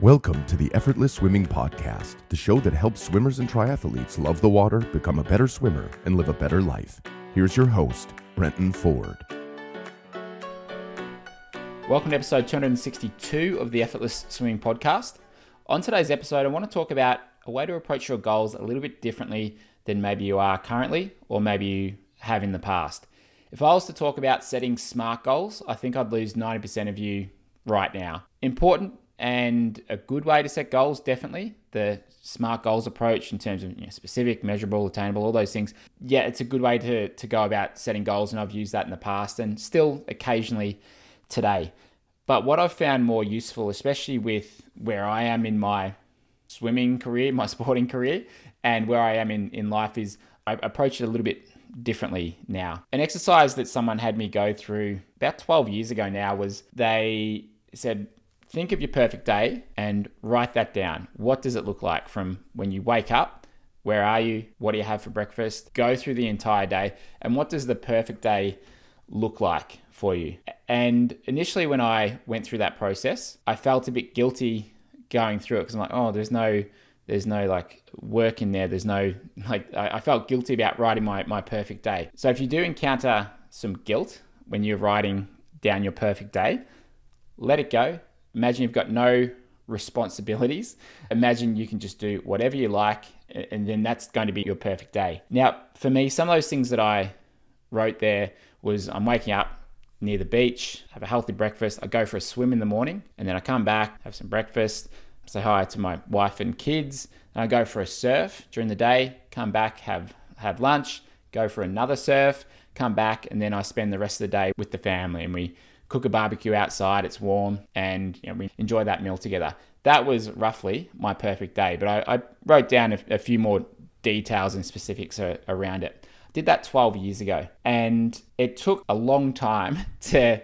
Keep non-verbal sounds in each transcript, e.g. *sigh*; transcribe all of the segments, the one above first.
Welcome to the Effortless Swimming Podcast, the show that helps swimmers and triathletes love the water, become a better swimmer, and live a better life. Here's your host, Brenton Ford. Welcome to episode 262 of the Effortless Swimming Podcast. On today's episode, I want to talk about a way to approach your goals a little bit differently than maybe you are currently or maybe you have in the past. If I was to talk about setting smart goals, I think I'd lose 90% of you right now. Important and a good way to set goals, definitely. The smart goals approach in terms of you know, specific, measurable, attainable, all those things. Yeah, it's a good way to, to go about setting goals, and I've used that in the past and still occasionally today. But what I've found more useful, especially with where I am in my swimming career, my *laughs* sporting career, and where I am in, in life, is I approach it a little bit differently now. An exercise that someone had me go through about 12 years ago now was they said, think of your perfect day and write that down. What does it look like from when you wake up? Where are you? What do you have for breakfast? Go through the entire day. And what does the perfect day look like for you? And initially, when I went through that process, I felt a bit guilty going through it because I'm like, oh, there's no there's no like work in there there's no *laughs* like i felt guilty about writing my, my perfect day so if you do encounter some guilt when you're writing down your perfect day let it go imagine you've got no responsibilities imagine you can just do whatever you like and then that's going to be your perfect day now for me some of those things that i wrote there was i'm waking up near the beach have a healthy breakfast i go for a swim in the morning and then i come back have some breakfast say hi to my wife and kids. And I go for a surf during the day, come back, have have lunch, go for another surf, come back, and then I spend the rest of the day with the family and we cook a barbecue outside. It's warm, and you know, we enjoy that meal together. That was roughly my perfect day, but I, I wrote down a, a, few more details and specifics around it. Did that 12 years ago, and it took a long time *laughs* to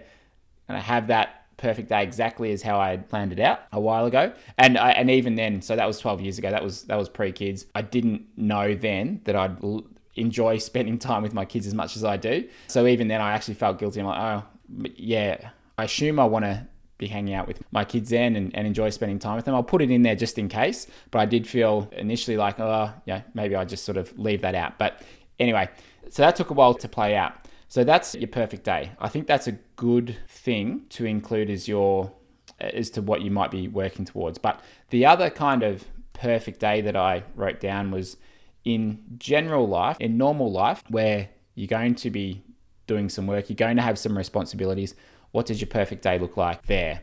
have that perfect day exactly as how I had planned it out a while ago. And I, and even then, so that was 12 years ago. That was that was pre kids. I didn't know then that I'd l- enjoy *laughs* spending time with my kids as much as I do. So even then, I actually felt guilty. I'm like, oh, yeah. I assume I want to be hanging out with my kids then and, and enjoy spending time with them. I'll put it in there just in case. But I did feel initially like, oh, yeah, maybe I just sort of leave that out. But anyway, so that took a while to play out. So that's your perfect day. I think that's a good thing to include as your as to what you might be working towards. But the other kind of perfect day that I wrote down was in general life, in normal life, where you're going to be doing some work, you're going to have some responsibilities. What does your perfect day look like there?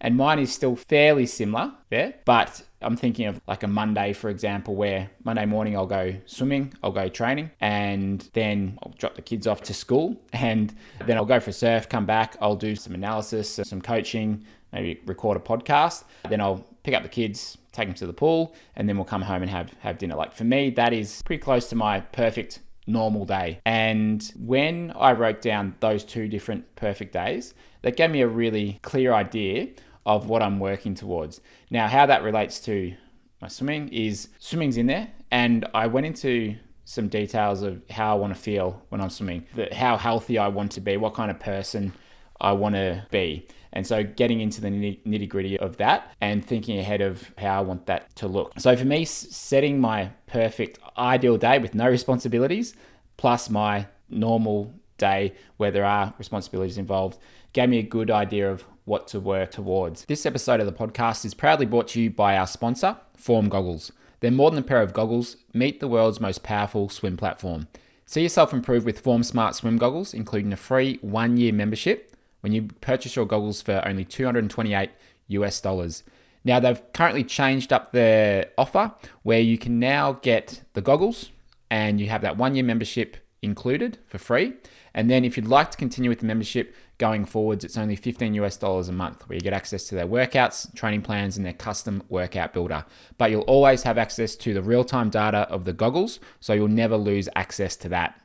And mine is still fairly similar there, but I'm thinking of like a Monday, for example, where Monday morning I'll go swimming, I'll go training, and then I'll drop the kids off to school, *laughs* and then I'll go for surf, come back, I'll do some analysis, some coaching, maybe record a podcast. Then I'll pick up the kids, take them to the pool, and then we'll come home and have, have dinner. Like for me, that is pretty close to my perfect normal day. And when I wrote down those two different perfect days, that gave me a really clear idea of what I'm working towards. Now, how that relates to my swimming is swimming's in there, and I went into some details of how I want to feel when I'm swimming, how healthy I want to be, what kind of person I want to be. And so getting into the nitty gritty of that and thinking ahead of how I want that to look. So for me, setting my perfect ideal day with no responsibilities plus my normal day where there are responsibilities involved gave me a good idea of what to work towards. This episode of the podcast is proudly brought to you by our sponsor, Form Goggles. They're more than a pair of goggles, meet the world's most powerful swim platform. See yourself improve with Form Smart Swim Goggles, including a free one year membership when you purchase your goggles for only 228 US dollars. Now, they've currently changed up their offer where you can now get the goggles and you have that one year membership included for free. And then if you'd like to continue with the membership going forwards, it's only 15 US dollars a month where you get access to their workouts, training plans, and their custom workout builder. But you'll always have access to the real time data of the goggles, so you'll never lose access to that.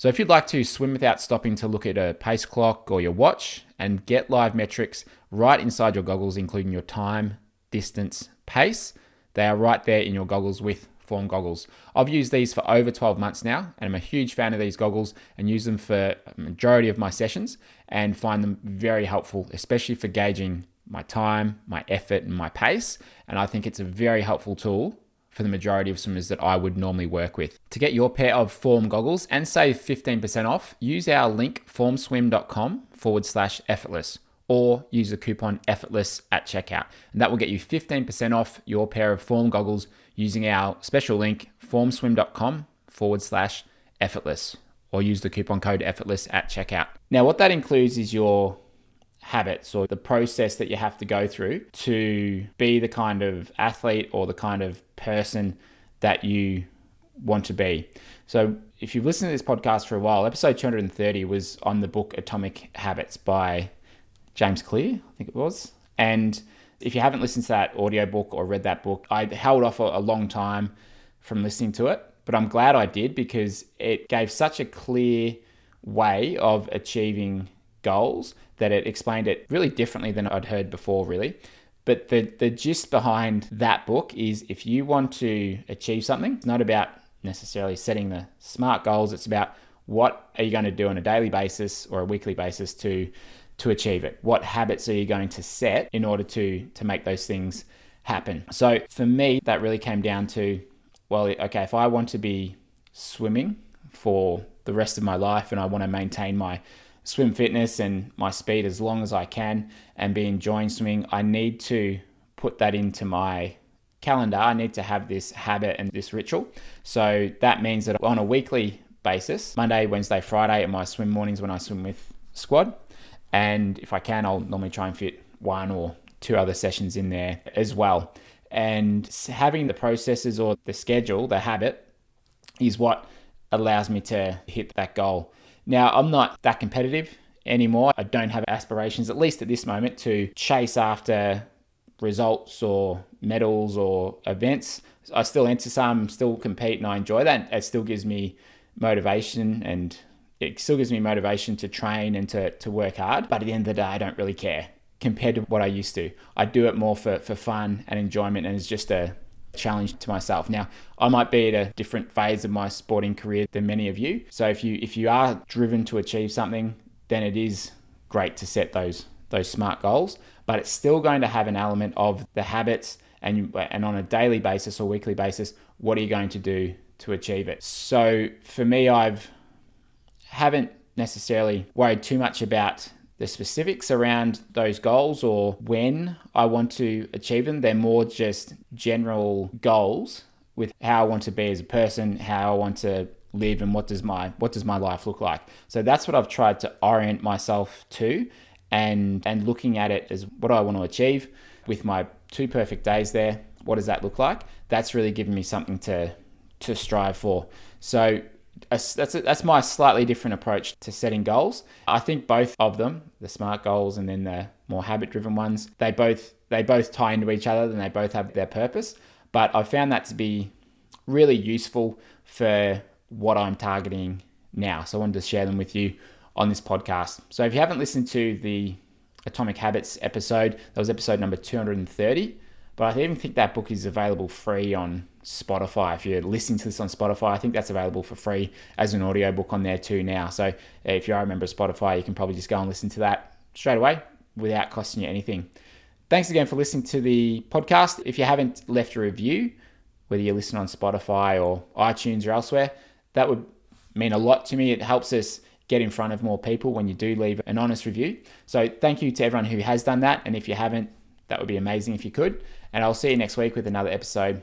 So if you'd like to swim without stopping to look at a pace clock or your watch and get live metrics right inside your goggles, including your time, distance, pace, they are right there in your goggles with form goggles. I've used these for over 12 months now, and I'm a huge fan of these goggles and use them for a majority of my sessions and find them very helpful, especially for gauging my time, my effort, and my pace. And I think it's a very helpful tool for the majority of swimmers that I would normally work with. To get your pair of form goggles and save 15% off, use our link formswim.com forward slash effortless or use the coupon effortless at checkout. And that will get you 15% off your pair of form goggles using our special link formswim.com forward slash effortless or use the coupon code effortless at checkout. Now, what that includes is your habits or the process that you have to go through to be the kind of athlete or the kind of person that you want to be. So, if you've listened to this podcast for a while, episode 230 was on the book Atomic Habits by James Clear, I think it was. And if you haven't listened to that audiobook or read that book, I held off a long time from listening to it, but I'm glad I did because it gave such a clear way of achieving goals that it explained it really differently than I'd heard before, really. But the, the gist behind that book is if you want to achieve something, it's not about necessarily setting the smart goals, it's about what are you going to do on a daily basis or a weekly basis to to achieve it? What habits are you going to set in order to to make those things happen? So for me, that really came down to well, okay, if I want to be swimming for the rest of my life and I want to maintain my swim fitness and my speed as long as I can and be enjoying swimming, I need to put that into my calendar. I need to have this habit and this ritual. So that means that on a weekly basis, Monday, Wednesday, Friday, at my swim mornings when I swim with squad. And if I can, I'll normally try and fit one or two other sessions in there as well. And having the processes or the schedule, the habit, is what allows me to hit that goal. Now, I'm not that competitive anymore. I don't have aspirations, at least at this moment, to chase after results or medals or events. I still enter some, still compete, and I enjoy that. It still gives me motivation and it still gives me motivation to train and to, to work hard. But at the end of the day, I don't really care compared to what I used to. I do it more for, for fun and enjoyment, and it's just a challenge to myself. Now, I might be at a different phase of my sporting career than many of you. So if you if you are driven to achieve something, then it is great to set those those smart goals, but it's still going to have an element of the habits and and on a daily basis or weekly basis, what are you going to do to achieve it? So for me, I've haven't necessarily worried too much about the specifics around those goals or when I want to achieve them. They're more just general goals with how I want to be as a person, how I want to live and what does my what does my life look like. So that's what I've tried to orient myself to and and looking at it as what do I want to achieve with my two perfect days there. What does that look like? That's really given me something to to strive for. So that's a, that's my slightly different approach to setting goals. I think both of them, the smart goals and then the more habit driven ones, they both they both tie into each other and they both have their purpose. But I found that to be really useful for what I'm targeting now. So I wanted to share them with you on this podcast. So if you haven't listened to the Atomic Habits episode, that was episode number 230. But I even think that book is available free on Spotify. If you're listening to this on Spotify, I think that's available for free as an audio book on there too now. So if you are a member of Spotify, you can probably just go and listen to that straight away without costing you anything. Thanks again for listening to the podcast. If you haven't left a review, whether you listen on Spotify or iTunes or elsewhere, that would mean a lot to me. It helps us get in front of more people when you do leave an honest review. So thank you to everyone who has done that. And if you haven't, that would be amazing if you could. And I'll see you next week with another episode